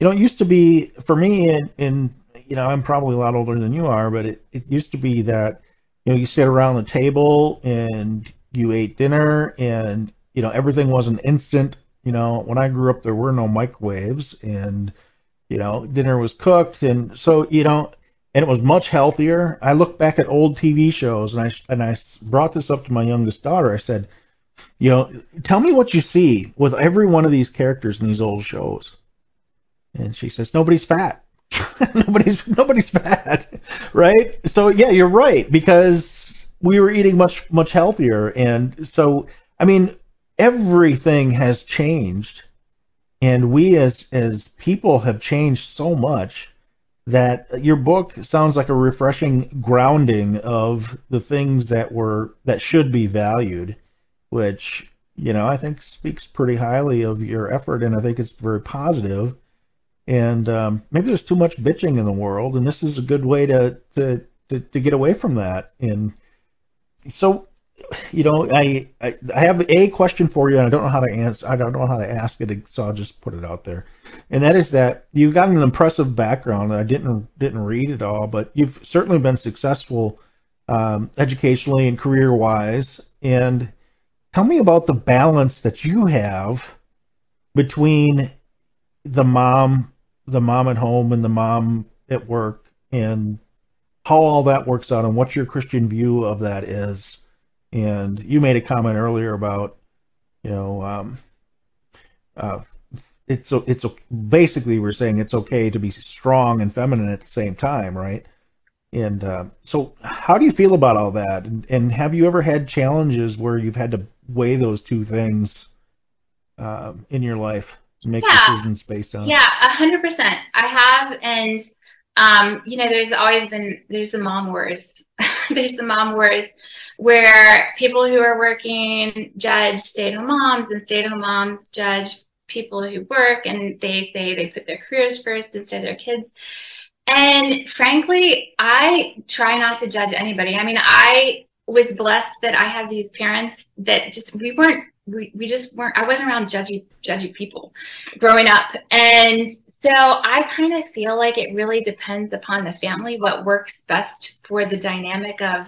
you know it used to be for me in, in you know I'm probably a lot older than you are, but it, it used to be that you know you sit around the table and you ate dinner and you know, everything was an instant. You know, when I grew up, there were no microwaves, and you know, dinner was cooked, and so you know, and it was much healthier. I look back at old TV shows, and I and I brought this up to my youngest daughter. I said, you know, tell me what you see with every one of these characters in these old shows. And she says, nobody's fat. nobody's nobody's fat, right? So yeah, you're right because we were eating much much healthier, and so I mean, everything has changed and we as as people have changed so much that your book sounds like a refreshing grounding of the things that were that should be valued which you know I think speaks pretty highly of your effort and I think it's very positive. and um, maybe there's too much bitching in the world and this is a good way to to to, to get away from that and so you know, I, I I have a question for you, and I don't know how to answer. I don't know how to ask it, so I'll just put it out there. And that is that you've got an impressive background. I didn't didn't read it all, but you've certainly been successful um, educationally and career wise. And tell me about the balance that you have between the mom, the mom at home, and the mom at work, and how all that works out, and what your Christian view of that is. And you made a comment earlier about, you know, um, uh, it's it's basically we're saying it's okay to be strong and feminine at the same time, right? And uh, so, how do you feel about all that? And, and, have you ever had challenges where you've had to weigh those two things uh, in your life to make yeah. decisions based on? Yeah, a hundred percent. I have, and um, you know, there's always been there's the mom wars. there's the mom wars where people who are working judge stay-at-home moms and stay-at-home moms judge people who work and they say they put their careers first instead of their kids. And frankly, I try not to judge anybody. I mean, I was blessed that I have these parents that just, we weren't, we, we just weren't, I wasn't around judgy, judgy people growing up. And so I kind of feel like it really depends upon the family, what works best for the dynamic of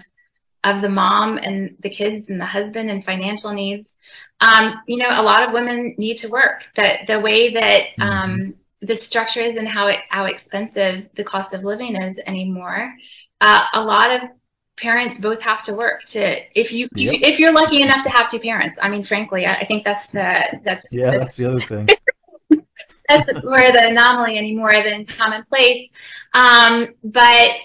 of the mom and the kids and the husband and financial needs. Um, you know, a lot of women need to work. That the way that mm-hmm. um, the structure is and how it, how expensive the cost of living is anymore. Uh, a lot of parents both have to work to if you yep. if, if, you're lucky enough to have two parents. I mean, frankly, I, I think that's the that's yeah, the, that's the other thing. that's more the anomaly anymore than commonplace. Um, but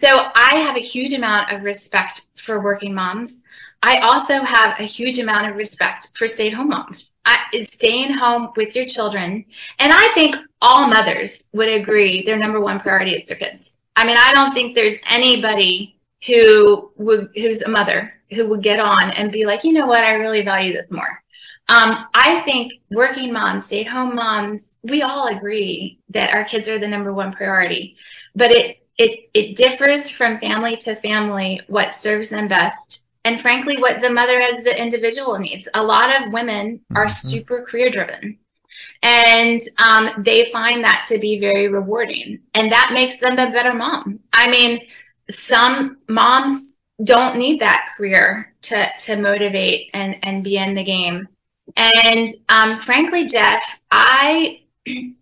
so I have a huge amount of respect for working moms. I also have a huge amount of respect for stay-at-home moms. I, staying home with your children, and I think all mothers would agree their number one priority is their kids. I mean, I don't think there's anybody who would, who's a mother who would get on and be like, you know what, I really value this more. Um, I think working moms, stay-at-home moms, we all agree that our kids are the number one priority, but it it it differs from family to family what serves them best and frankly what the mother as the individual needs. A lot of women are Mhm. super career driven. And um, they find that to be very rewarding. And that makes them a better mom. I mean, some moms don't need that career to, to motivate and, and be in the game. And um, frankly, Jeff, I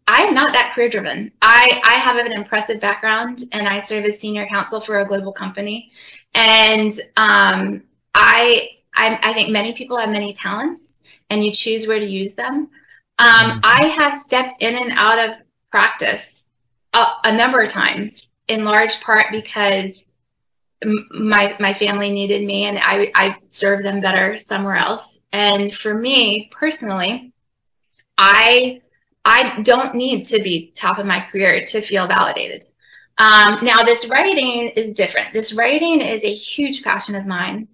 I'm not that career driven. I, I have an impressive background and I serve as senior counsel for a global company. And um, I, I I think many people have many talents and you choose where to use them. Um, I have stepped in and out of practice a, a number of times, in large part because m- my my family needed me, and I I served them better somewhere else. And for me personally, I I don't need to be top of my career to feel validated. Um, now, this writing is different. This writing is a huge passion of mine.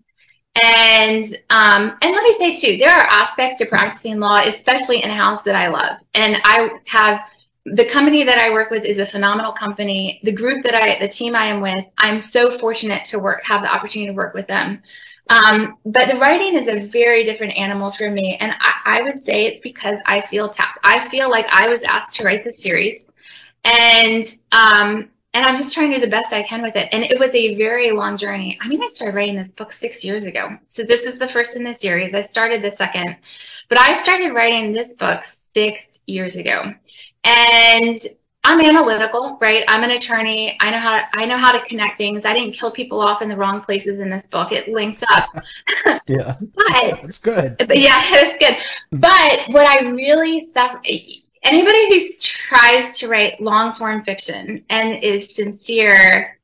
And um, and let me say too, there are aspects to practicing law, especially in house, that I love. And I have the company that I work with is a phenomenal company. The group that I, the team I am with, I'm so fortunate to work, have the opportunity to work with them. Um, but the writing is a very different animal for me, and I, I would say it's because I feel tapped. I feel like I was asked to write the series, and um, and I'm just trying to do the best I can with it. And it was a very long journey. I mean, I started writing this book six years ago. So this is the first in the series. I started the second, but I started writing this book six years ago. And I'm analytical, right? I'm an attorney. I know how to, I know how to connect things. I didn't kill people off in the wrong places in this book. It linked up. Yeah, but that's good. but yeah, it's good. But what I really suffer, anybody who tries to write long form fiction and is sincere,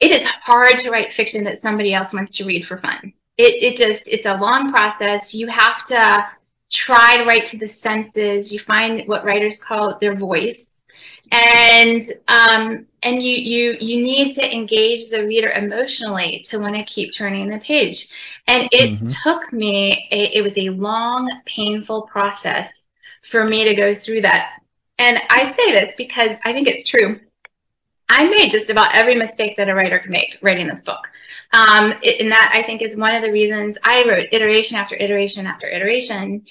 it is hard to write fiction that somebody else wants to read for fun. It, it just, it's a long process. You have to try to write to the senses. You find what writers call their voice. And um, and you you you need to engage the reader emotionally to want to keep turning the page. And it Mhm. took me a, it was a long, painful process for me to go through that. And I say this because I think it's true. I made just about every mistake that a writer can make writing this book. Um, it- and that I think is one of the reasons I wrote iteration after iteration after iteration.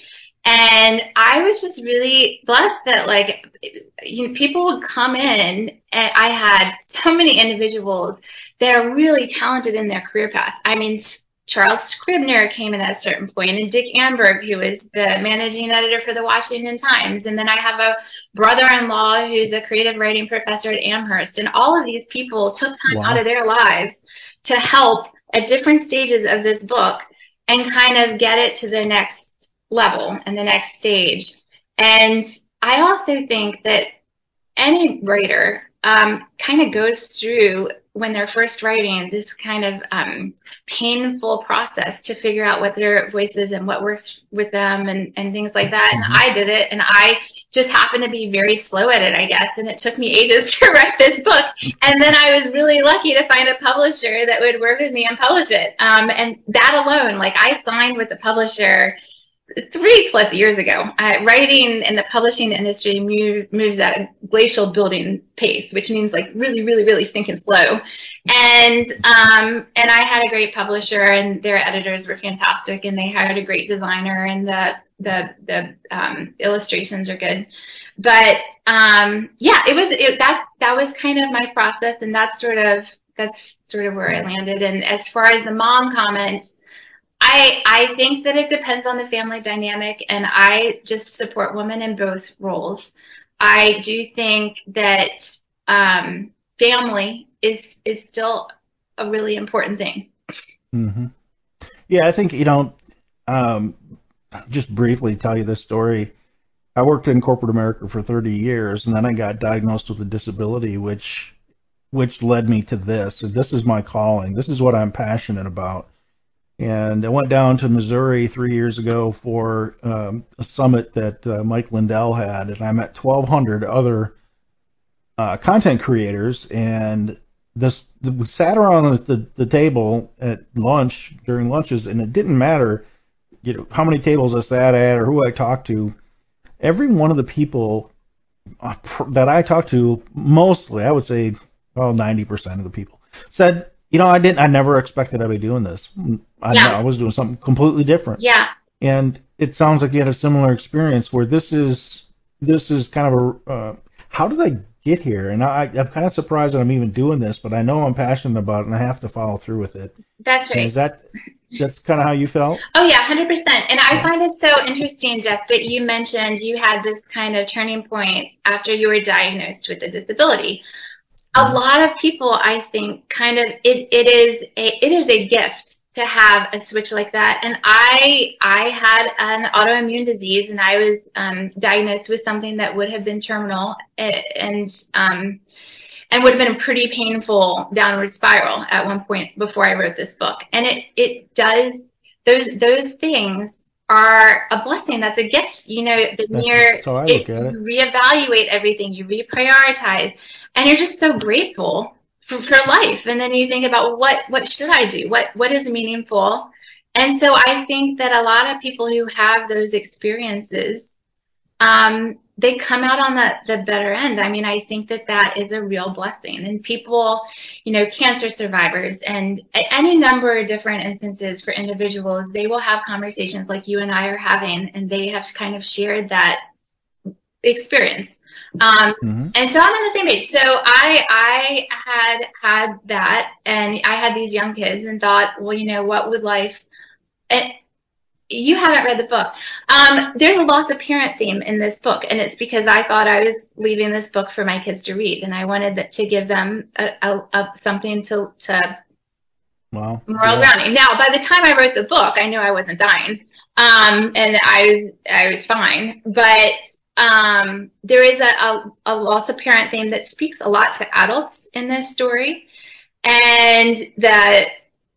And I was just really blessed that like you know, people would come in and I had so many individuals that are really talented in their career path. I mean, Charles Scribner came in at a certain point, and Dick Amberg, who is the managing editor for the Washington Times. And then I have a brother-in-law who's a creative writing professor at Amherst. And all of these people took time Wow. out of their lives to help at different stages of this book and kind of get it to the next level and the next stage. And I also think that any writer um, kind of goes through when they're first writing this kind of um, painful process to figure out what their voice is and what works with them and, and things like that. And I did it, and I just happened to be very slow at it, I guess. And it took me ages to write this book. And then I was really lucky to find a publisher that would work with me and publish it. Um, and that alone, like I signed with the publisher three plus years ago. Uh, writing in the publishing industry move, moves at a glacial building pace, which means like really, really, really stinking slow. And um, and I had a great publisher, and their editors were fantastic, and they hired a great designer, and the the the um, illustrations are good. But um, yeah, it was it, that was kind of my process, and that's sort of that's sort of where I landed. And as far as the mom comment, I I think that it depends on the family dynamic, and I just support women in both roles. I do think that um, family is is still a really important thing. Mm-hmm. Yeah, I think you know. Um, just briefly tell you this story. I worked in corporate America for 30 years, and then I got diagnosed with a disability, which which led me to this. This is my calling. This is what I'm passionate about. And I went down to Missouri three years ago for um, a summit that uh, Mike Lindell had, and I met 1,200 other uh, content creators. And this we sat around the, the table at lunch during lunches, and it didn't matter, you know, how many tables I sat at or who I talked to. Every one of the people uh, that I talked to, mostly, I would say, well, 90% of the people said you know, I didn't. I never expected I'd be doing this. I, Yeah. I was doing something completely different. Yeah. And it sounds like you had a similar experience where this is this is kind of a uh, how did I get here? And I, I'm kind of surprised that I'm even doing this, but I know I'm passionate about it and I have to follow through with it. That's And right. Is that that's kind of how you felt? Oh yeah, hundred percent. And I find it so interesting, Jeff, that you mentioned you had this kind of turning point after you were diagnosed with a disability. A lot of people, I think, kind of it, it is a it is a gift to have a switch like that. And I I had an autoimmune disease, and I was um, diagnosed with something that would have been terminal, eh, and um, and would have been a pretty painful downward spiral at one point before I wrote this book. And it it does those those things are a blessing. That's a gift. You know, the That's- mere that's how I look at it. you reevaluate everything, you reprioritize, and you're just so grateful for, for life. And then you think about what what should I do? What what is meaningful? And so I think that a lot of people who have those experiences um, they come out on the, the better end. I mean, I think that that is a real blessing. And people, you know, cancer survivors and any number of different instances for individuals, they will have conversations like you and I are having, and they have kind of shared that experience. Um, hmm and so I'm on the same page. So I I had had that, and I had these young kids, and thought, well, you know, what would life? And you haven't read the book. Um, there's a loss of parent theme in this book, and it's because I thought I was leaving this book for my kids to read, and I wanted that- to give them a, a, a something to to Wow. moral Yeah. grounding. Now, by the time I wrote the book, I knew I wasn't dying, um, and I was I was fine. But um, there is a, a, a loss of parent theme that speaks a lot to adults in this story, and the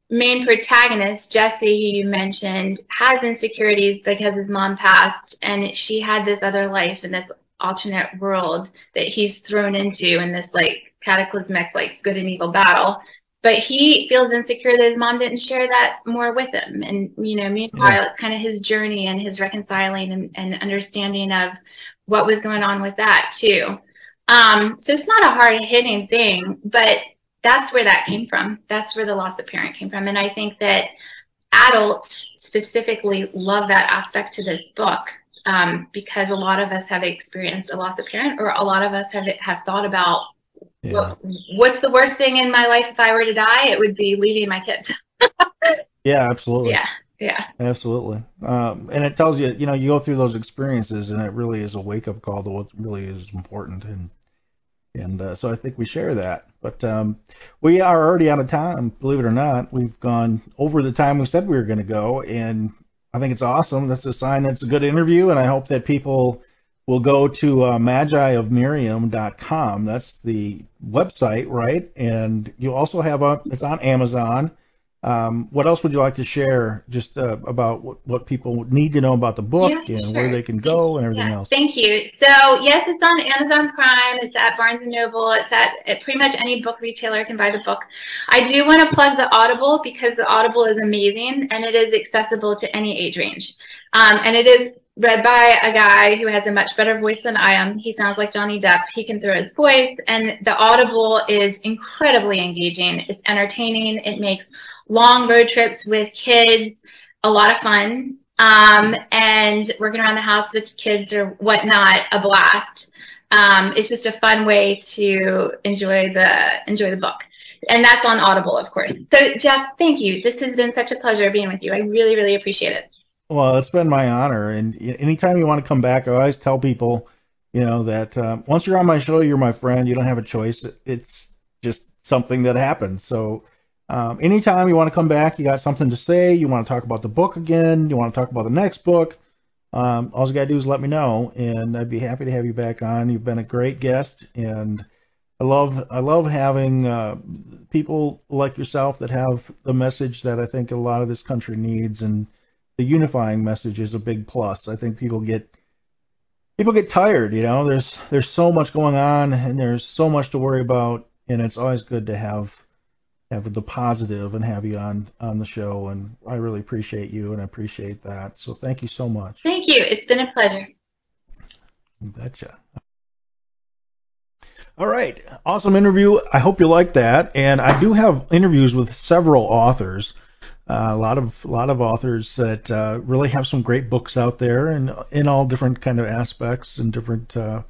main protagonist Jesse, who you mentioned, has insecurities because his mom passed, and she had this other life in this alternate world that he's thrown into in this like cataclysmic like good and evil battle but he feels insecure that his mom didn't share that more with him. And, you know, meanwhile, Yeah. it's kind of his journey and his reconciling and, and understanding of what was going on with that, too. Um, so it's not a hard hitting thing, but that's where that came from. That's where the loss of parent came from. And I think that adults specifically love that aspect to this book. Um, because a lot of us have experienced a loss of parent, or a lot of us have have thought about Yeah. what, what's the worst thing in my life if I were to die? It would be leaving my kids. Yeah. Absolutely. Yeah, yeah, Absolutely. Um, and it tells you, you know, you go through those experiences, and it really is a wake up call to what really is important. And and uh, so I think we share that. But um, we are already out of time, believe it or not. We've gone over the time we said we were going to go, and I think it's awesome. That's a sign that's a good interview, and I hope that people will go to uh, magiofmiriam.com. That's the website, right? And you also have a, it's on Amazon. Um, what else would you like to share just uh, about what, what people need to know about the book Yeah, and sure. where they can go and everything yeah. else? Thank you. So yes, it's on Amazon Prime. It's at Barnes and Noble. It's at, at pretty much any book retailer can buy the book. I do want to plug the Audible because the Audible is amazing and it is accessible to any age range. Um, and it is read by a guy who has a much better voice than I am. He sounds like Johnny Depp. He can throw his voice, and the Audible is incredibly engaging. It's entertaining. It makes long road trips with kids a lot of fun. Um, and working around the house with kids or whatnot, a blast. Um, it's just a fun way to enjoy the enjoy the book. And that's on Audible, of course. So Jeff, thank you. This has been such a pleasure being with you. I really, really appreciate it. Well, it's been my honor, and anytime you want to come back, I always tell people, you know, that uh, once you're on my show, you're my friend. You don't have a choice. It's just something that happens. So, um, anytime you want to come back, you got something to say, you want to talk about the book again, you want to talk about the next book, um, all you gotta do is let me know, and I'd be happy to have you back on. You've been a great guest, and I love I love having uh, people like yourself that have the message that I think a lot of this country needs, and the unifying message is a big plus. I think people get people get tired, you know. There's there's so much going on and there's so much to worry about, and it's always good to have have the positive and have you on on the show. And I really appreciate you and I appreciate that. So thank you so much. Thank you. It's been a pleasure. Betcha. All right, awesome interview. I hope you liked that. And I do have interviews with several authors. Uh, a lot of lot of authors that uh, really have some great books out there, and in all different kind of aspects and different uh,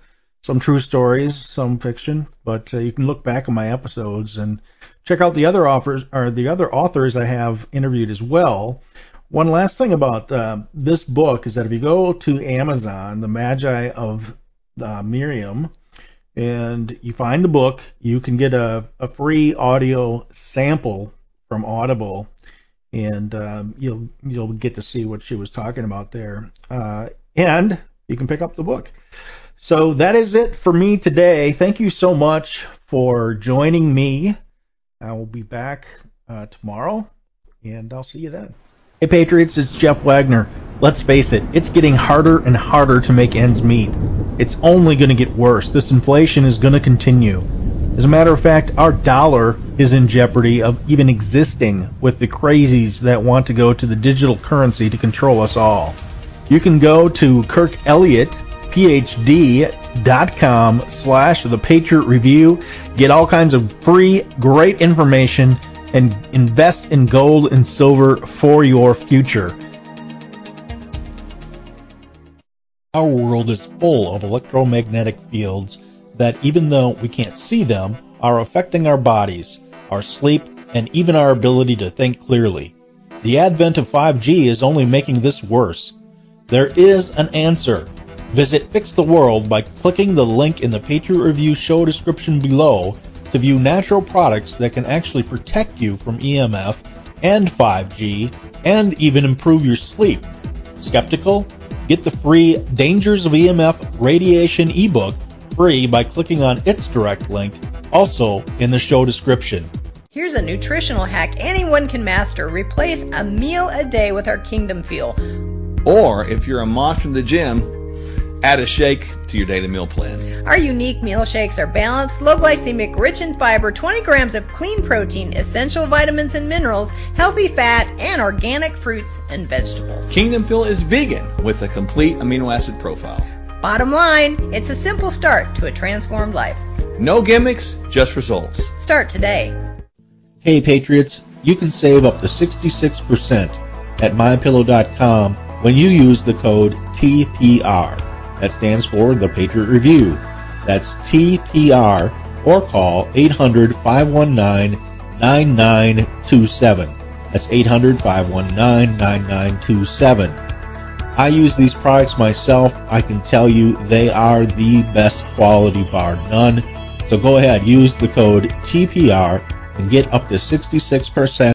some true stories, some fiction. But you can look back on my episodes and check out the other offers or the other authors I have interviewed as well. One last thing about uh, this book is that if you go to Amazon, The Magi of uh, Miriam, and you find the book, you can get a, a free audio sample from Audible, and um, you'll you'll get to see what she was talking about there, uh, and you can pick up the book. So that is it for me today. Thank you so much for joining me. I will be back uh, tomorrow, and I'll see you then. Hey Patriots, it's Jeff Wagner. Let's face it, it's getting harder and harder to make ends meet. It's only going to get worse. This inflation is going to continue. As a matter of fact, our dollar is in jeopardy of even existing with the crazies that want to go to the digital currency to control us all. You can go to Kirk Elliott phd.com slash the Patriot Review. Get all kinds of free, great information and invest in gold and silver for your future. Our world is full of electromagnetic fields that, even though we can't see them, are affecting our bodies, our sleep, and even our ability to think clearly. The advent of 5G is only making this worse. There is an answer. Visit Fix the World by clicking the link in the Patriot Review show description below to view natural products that can actually protect you from EMF and 5G and even improve your sleep. Skeptical? Get the free Dangers of EMF Radiation ebook free by clicking on its direct link, also in the show description. Here's a nutritional hack anyone can master. Replace a meal a day with our Kingdom Fuel. Or if you're a monster in the gym, add a shake to your daily meal plan. Our unique meal shakes are balanced, low glycemic, rich in fiber, 20 grams of clean protein, essential vitamins and minerals, healthy fat, and organic fruits and vegetables. Kingdom Fuel is vegan with a complete amino acid profile. Bottom line, it's a simple start to a transformed life. No gimmicks, just results. Start today. Hey Patriots, you can save up to 66% at mypillow.com when you use the code TPR. That stands for the Patriot Review. That's TPR or call 800 519 9927. That's 800 519 9927. I use these products myself. I can tell you they are the best quality bar none. So go ahead, use the code TPR and get up to 66%